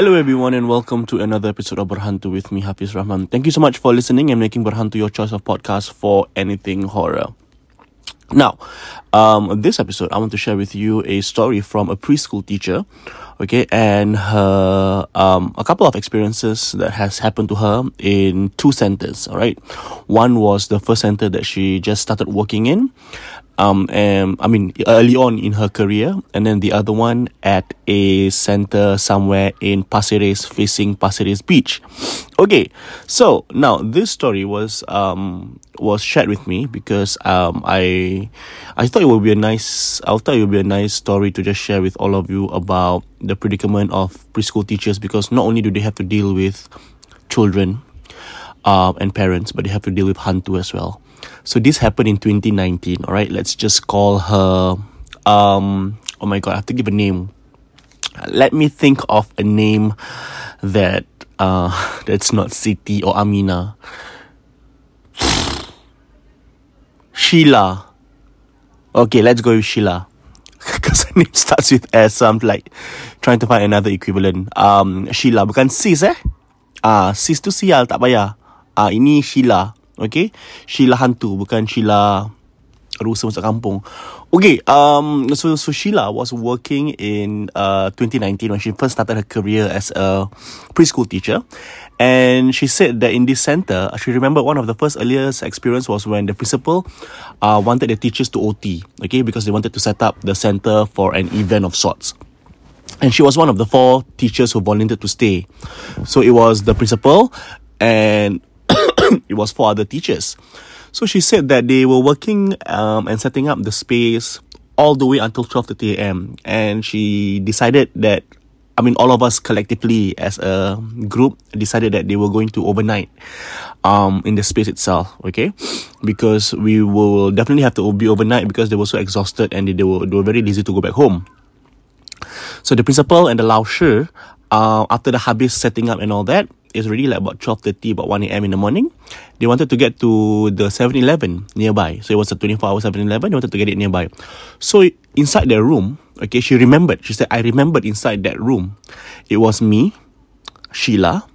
Hello everyone and welcome to another episode of Berhantu with me Hafiz Rahman. Thank you so much for listening and making Berhantu your choice of podcast for anything horror. Now, um, this episode I want to share with you a story from a preschool teacher, okay, and her um, a couple of experiences that has happened to her in two centers. All right, one was the first center that she just started working in, um, I mean early on in her career, and then the other one at a center somewhere in Pasir Ris, facing Pasir Ris Beach. Okay, so now this story was um was shared with me because um I I thought it would be a nice I thought it would be a nice story to just share with all of you about the predicament of preschool teachers because not only do they have to deal with children uh, and parents, but they have to deal with hantu as well. So this happened in 2019. All right, let's just call her. Um, oh my god, I have to give a name. Let me think of a name that uh, that's not Siti or Amina. Sheila. Okay, let's go with Sheila. Because her name starts with S, so I'm like trying to find another equivalent. Um, Sheila, bukan sis eh? Ah, sis tu sial, tak payah. Ah, ini Sheila. Okay, Sheila hantu, bukan Sheila rusa masuk kampung. Okay, um, so so Sheila was working in uh 2019 when she first started her career as a preschool teacher, and she said that in this center, she remembered one of the first earliest experience was when the principal uh wanted the teachers to OT, okay, because they wanted to set up the center for an event of sorts. And she was one of the four teachers who volunteered to stay. So it was the principal and it was for other teachers. So she said that they were working um, and setting up the space all the way until 12:30 a.m. And she decided that, I mean, all of us collectively as a group decided that they were going to overnight um, in the space itself, okay? Because we will definitely have to be overnight because they were so exhausted and they were, they were very lazy to go back home. So the principal and the Lao Shi, uh, after the habis setting up and all that, it's already like about 12.30, about 1 a.m. in the morning. They wanted to get to the 7-Eleven nearby. So it was a 24-hour 7-Eleven. They wanted to get it nearby. So inside their room, okay, she remembered. She said, I remembered inside that room. It was me, Sheila,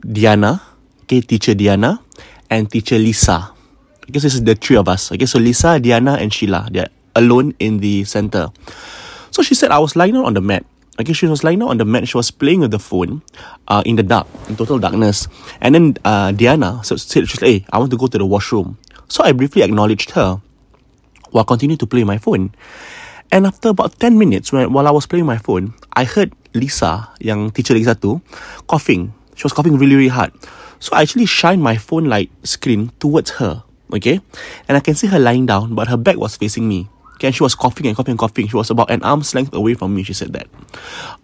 Diana, okay, teacher Diana, and teacher Lisa. Because this is the three of us. Okay, so Lisa, Diana, and Sheila. They're alone in the center. So she said, I was lying on the mat. Okay, she was lying down on the mat. She was playing with the phone uh, in the dark, in total darkness. And then uh, Diana said, she's like, hey, I want to go to the washroom. So I briefly acknowledged her while continuing to play my phone. And after about 10 minutes, when, while I was playing my phone, I heard Lisa, yang teacher Lisa tu, coughing. She was coughing really, really hard. So I actually shined my phone light screen towards her. Okay? And I can see her lying down, but her back was facing me. And she was coughing and coughing and coughing. She was about an arm's length away from me. She said that.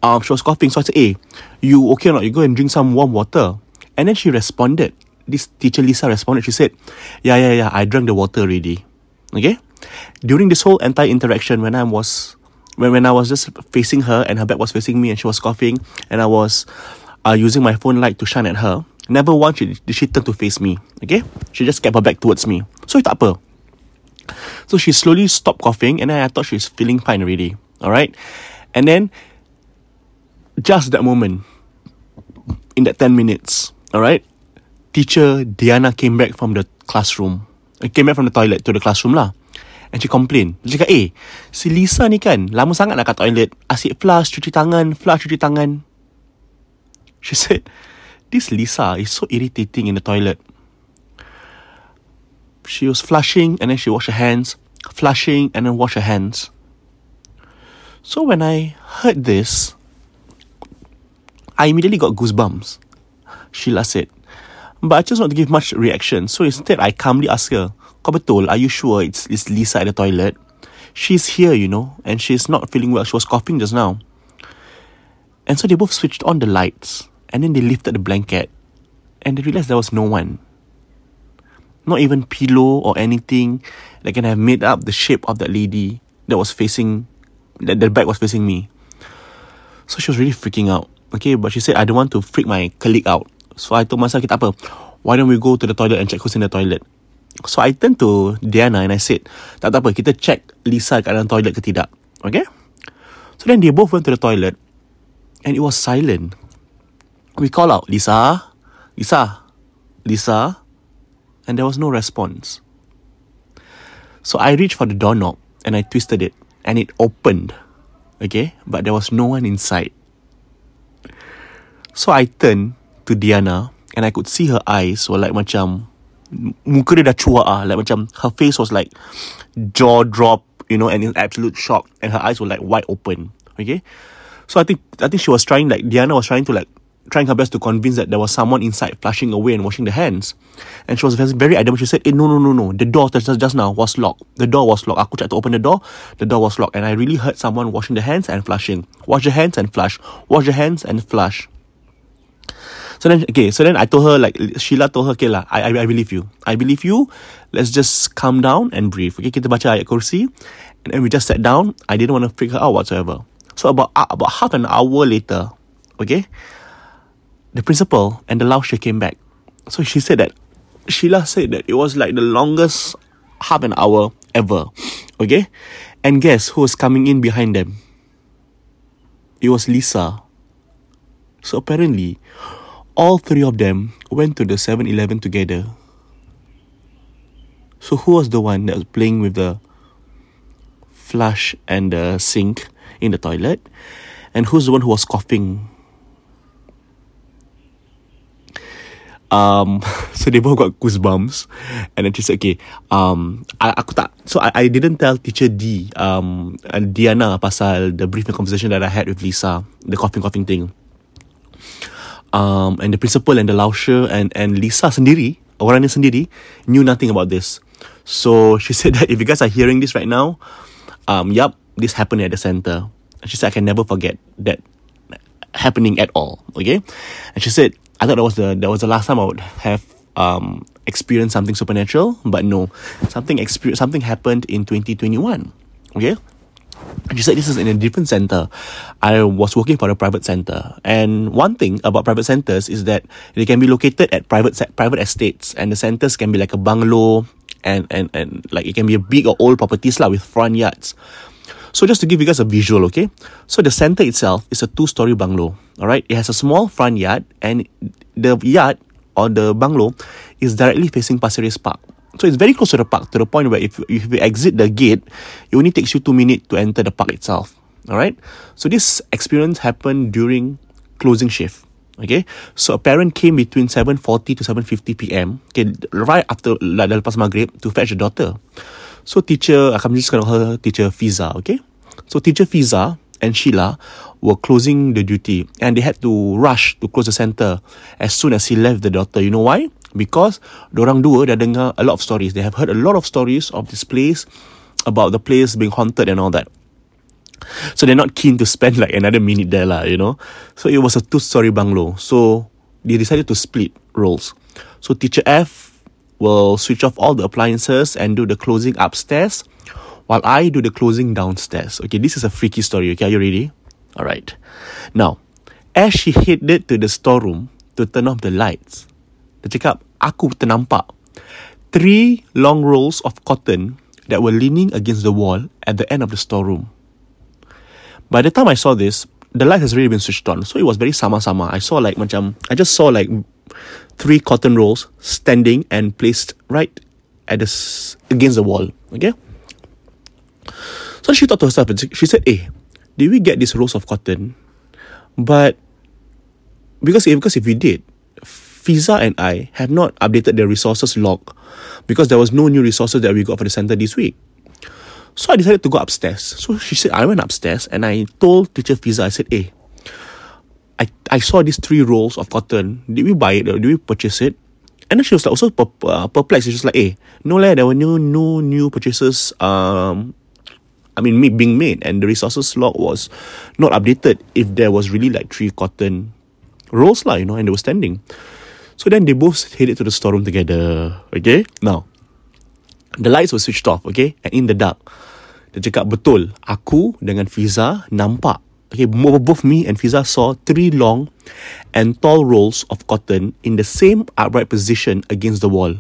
Um, she was coughing. So I said, "Hey, you okay or not? You go and drink some warm water." And then she responded. This teacher Lisa responded. She said, "Yeah, yeah, yeah. I drank the water already." Okay. During this whole entire interaction, when I was when when I was just facing her and her back was facing me and she was coughing and I was uh, using my phone light to shine at her, never once did she turn to face me. Okay, she just kept her back towards me. So tak apa. So she slowly stopped coughing and then I thought she's feeling fine already. Alright? And then just that moment, in that 10 minutes, alright, teacher Diana came back from the classroom. Uh, came back from the toilet to the classroom lah. And she complained. Dia cakap, eh, si Lisa ni kan, lama sangat nak kat toilet. Asyik flush, cuci tangan, flush, cuci tangan. She said, this Lisa is so irritating in the toilet she was flushing and then she washed her hands, flushing and then wash her hands. So when I heard this, I immediately got goosebumps. Sheila said. But I just not to give much reaction. So instead, I calmly asked her, Kau are you sure it's, it's Lisa at the toilet? She's here, you know, and she's not feeling well. She was coughing just now. And so they both switched on the lights, and then they lifted the blanket, and they realized there was no one not even pillow or anything that can have made up the shape of that lady that was facing that the back was facing me. So she was really freaking out. Okay, but she said I don't want to freak my colleague out. So I told myself, kita apa? Why don't we go to the toilet and check who's in the toilet? So I turned to Diana and I said, tak, tak apa, kita check Lisa kat dalam toilet ke tidak. Okay? So then they both went to the toilet and it was silent. We call out, Lisa, Lisa, Lisa, and there was no response. So I reached for the doorknob and I twisted it and it opened. Okay, but there was no one inside. So I turned to Diana and I could see her eyes were like macam muka dia dah cuak ah like macam her face was like jaw drop you know and in absolute shock and her eyes were like wide open okay so I think I think she was trying like Diana was trying to like trying her best to convince that there was someone inside flushing away and washing the hands. And she was very adamant. She said, eh, no, no, no, no. The door just, just now was locked. The door was locked. Aku tried to open the door. The door was locked. And I really heard someone washing the hands and flushing. Wash the hands and flush. Wash the hands and flush. So then, okay, so then I told her, like, Sheila told her, okay lah, I, I, I believe you. I believe you. Let's just calm down and breathe. Okay, kita baca ayat kursi. And then we just sat down. I didn't want to freak her out whatsoever. So about, uh, about half an hour later, okay, the principal and the Lao Shi came back. So she said that, Sheila said that it was like the longest half an hour ever. Okay? And guess who was coming in behind them? It was Lisa. So apparently, all three of them went to the 7 Eleven together. So, who was the one that was playing with the flush and the sink in the toilet? And who's the one who was coughing? Um, so they both got goosebumps, and then she said, "Okay, um, I, aku tak." So I, I didn't tell teacher D, um, and Diana pasal the brief conversation that I had with Lisa, the coughing coughing thing um, and the principal and the Lao Shi and and Lisa sendiri orang ni sendiri knew nothing about this. So she said that if you guys are hearing this right now, um, yup, this happened at the center. And she said I can never forget that happening at all. Okay, and she said I thought that was the that was the last time I would have um experienced something supernatural, but no, something experience something happened in 2021. Okay, she said this is in a different center. I was working for a private center, and one thing about private centers is that they can be located at private private estates, and the centers can be like a bungalow, and and and like it can be a big or old properties lah with front yards. So just to give you guys a visual, okay? So the center itself is a two-story bungalow. All right, it has a small front yard, and the yard or the bungalow is directly facing Pasir Ris Park. So it's very close to the park to the point where if, if you exit the gate, it only takes you two minutes to enter the park itself. All right. So this experience happened during closing shift. Okay. So a parent came between 7.40 to 7.50 p.m. Okay. Right after like, lepas maghrib to fetch the daughter. So teacher, I'm just to call her teacher Fiza. Okay. So teacher Fiza and Sheila were closing the duty and they had to rush to close the center as soon as he left the daughter. You know why? because orang dua dah dengar a lot of stories. They have heard a lot of stories of this place about the place being haunted and all that. So they're not keen to spend like another minute there lah, you know. So it was a two-story bungalow. So they decided to split roles. So teacher F will switch off all the appliances and do the closing upstairs while I do the closing downstairs. Okay, this is a freaky story. Okay, are you ready? All right. Now, as she headed to the storeroom to turn off the lights, dia cakap, aku ternampak three long rolls of cotton that were leaning against the wall at the end of the storeroom. By the time I saw this, the light has already been switched on. So it was very sama-sama. I saw like macam, I just saw like three cotton rolls standing and placed right at the, against the wall. Okay? So she thought to herself, she said, eh, did we get these rolls of cotton? But because, because if we did, Fiza and I have not updated the resources log because there was no new resources that we got for the center this week. So I decided to go upstairs. So she said, I went upstairs and I told teacher Fiza, I said, hey, I, I saw these three rolls of cotton. Did we buy it or did we purchase it? And then she was like also uh, perplexed. She was like, hey, no, leh, there were no, no new purchases um, I mean, being made, and the resources log was not updated if there was really like three cotton rolls, lah, you know, and they were standing. So then they both headed to the storeroom together. Okay? Now, the lights were switched off, okay? And in the dark, dia cakap, betul, aku dengan Fiza nampak. Okay, both me and Fiza saw three long and tall rolls of cotton in the same upright position against the wall.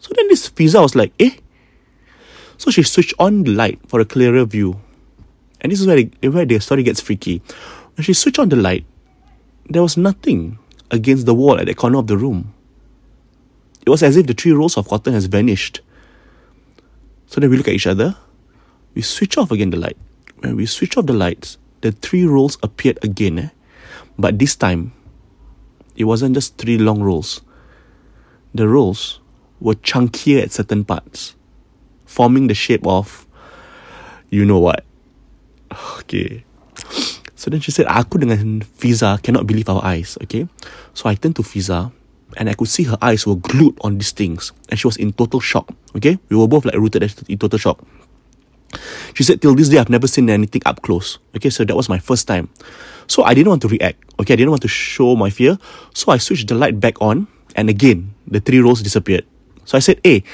So then this Fiza was like, eh? So she switched on the light for a clearer view. And this is where the, where the story gets freaky. When she switched on the light, there was nothing against the wall at the corner of the room. It was as if the three rolls of cotton has vanished. So then we look at each other. We switch off again the light. When we switch off the lights, the three rolls appeared again. Eh? But this time, it wasn't just three long rolls. The rolls were chunkier at certain parts, forming the shape of, you know what. Okay. So then she said, aku dengan Fiza cannot believe our eyes, okay? So I turned to Fiza and I could see her eyes were glued on these things and she was in total shock, okay? We were both like rooted in total shock. She said, till this day, I've never seen anything up close. Okay, so that was my first time. So I didn't want to react. Okay, I didn't want to show my fear. So I switched the light back on, and again, the three rolls disappeared. So I said, hey,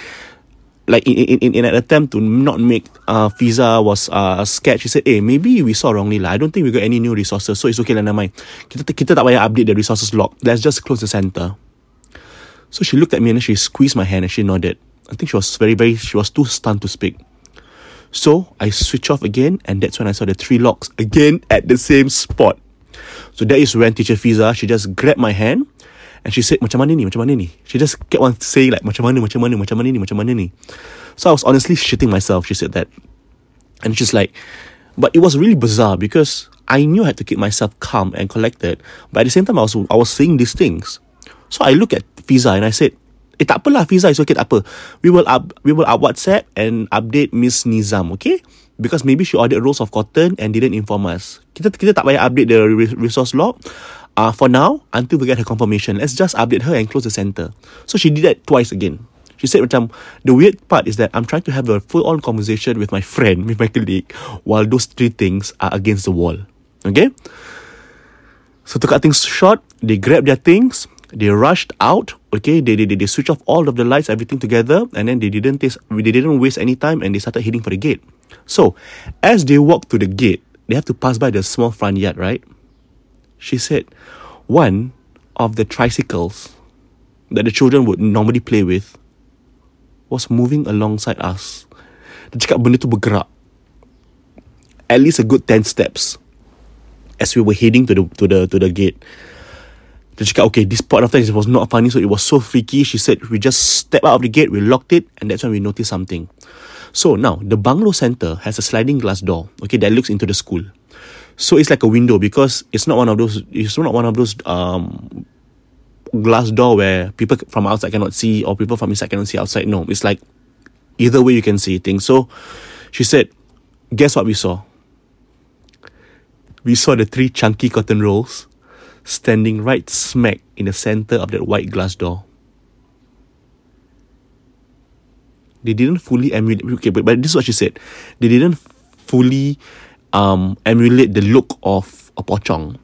like in, in, in an attempt to not make uh, Fiza was uh, scared, she said, hey, maybe we saw wrongly lah. I don't think we got any new resources, so it's okay lah, never mind. Kita, kita tak payah update the resources log. Let's just close the center. So she looked at me and she squeezed my hand and she nodded. I think she was very, very, she was too stunned to speak. So I switch off again, and that's when I saw the three locks again at the same spot. So that is when teacher Fiza, she just grabbed my hand and she said, macam mana ni, macam mana ni? She just kept on saying like, macam mana, macam mana, macam mana ni, macam mana ni. So I was honestly shitting myself, she said that. And she's like, but it was really bizarre because I knew I had to keep myself calm and collected. But at the same time, I was, I was saying these things. So I look at Fiza and I said, Eh tak apalah Fiza It's okay tak apa. We will up, we will up WhatsApp And update Miss Nizam Okay? Because maybe she ordered rolls of cotton And didn't inform us. Kita kita tak payah update the resource log. Uh, For now Until we get her confirmation Let's just update her And close the center. So she did that twice again. She said macam The weird part is that I'm trying to have a full on conversation With my friend With my colleague While those three things Are against the wall. Okay? So to cut things short They grab their things they rushed out okay? They, they, they switch off all of the lights everything together and then they didn't taste, they didn't waste any time and they started heading for the gate. So as they walk to the gate they have to pass by the small front yard right? She said one of the tricycles that the children would normally play with was moving alongside us. Dia cakap benda tu bergerak. At least a good 10 steps as we were heading to the to the to the gate dia okay, this part of time was not funny, so it was so freaky. She said, we just step out of the gate, we locked it, and that's when we noticed something. So now, the bungalow center has a sliding glass door, okay, that looks into the school. So it's like a window because it's not one of those, it's not one of those um, glass door where people from outside cannot see or people from inside cannot see outside. No, it's like either way you can see things. So she said, guess what we saw? We saw the three chunky cotton rolls standing right smack in the center of that white glass door. They didn't fully emulate. Okay, but, but this is what she said. They didn't fully um, emulate the look of a pocong.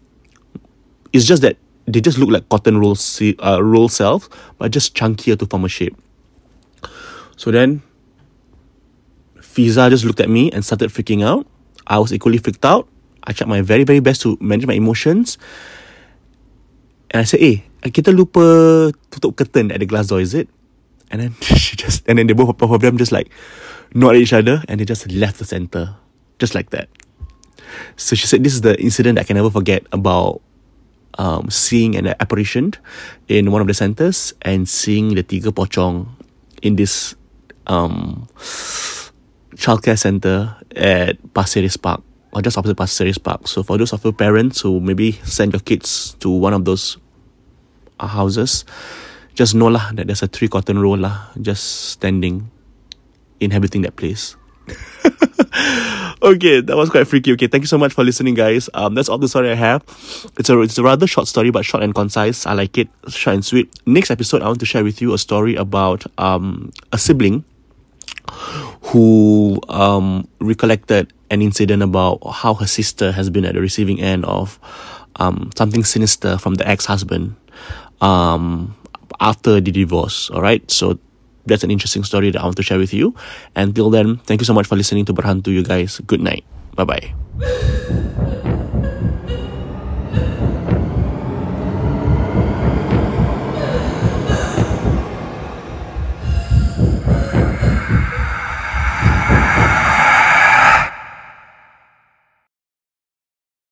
It's just that they just look like cotton roll, uh, roll cells, but just chunkier to form a shape. So then, Fiza just looked at me and started freaking out. I was equally freaked out. I tried my very, very best to manage my emotions. And I said, eh, kita lupa tutup curtain at the glass door, is it? And then she just, and then they both, both of them just like nod at each other and they just left the center. Just like that. So she said, this is the incident I can never forget about um, seeing an apparition in one of the centers and seeing the tiga pocong in this um, childcare center at Pasir Ris Park or just opposite Pasir Ris Park. So for those of you parents who maybe send your kids to one of those uh, houses, just know lah that there's a three cotton roll lah just standing, inhabiting that place. okay, that was quite freaky. Okay, thank you so much for listening, guys. Um, that's all the story I have. It's a it's a rather short story, but short and concise. I like it, short and sweet. Next episode, I want to share with you a story about um a sibling who um recollected an incident about how her sister has been at the receiving end of um, something sinister from the ex-husband um, after the divorce. All right, so that's an interesting story that I want to share with you. Until then, thank you so much for listening to Berhantu, you guys. Good night. Bye bye.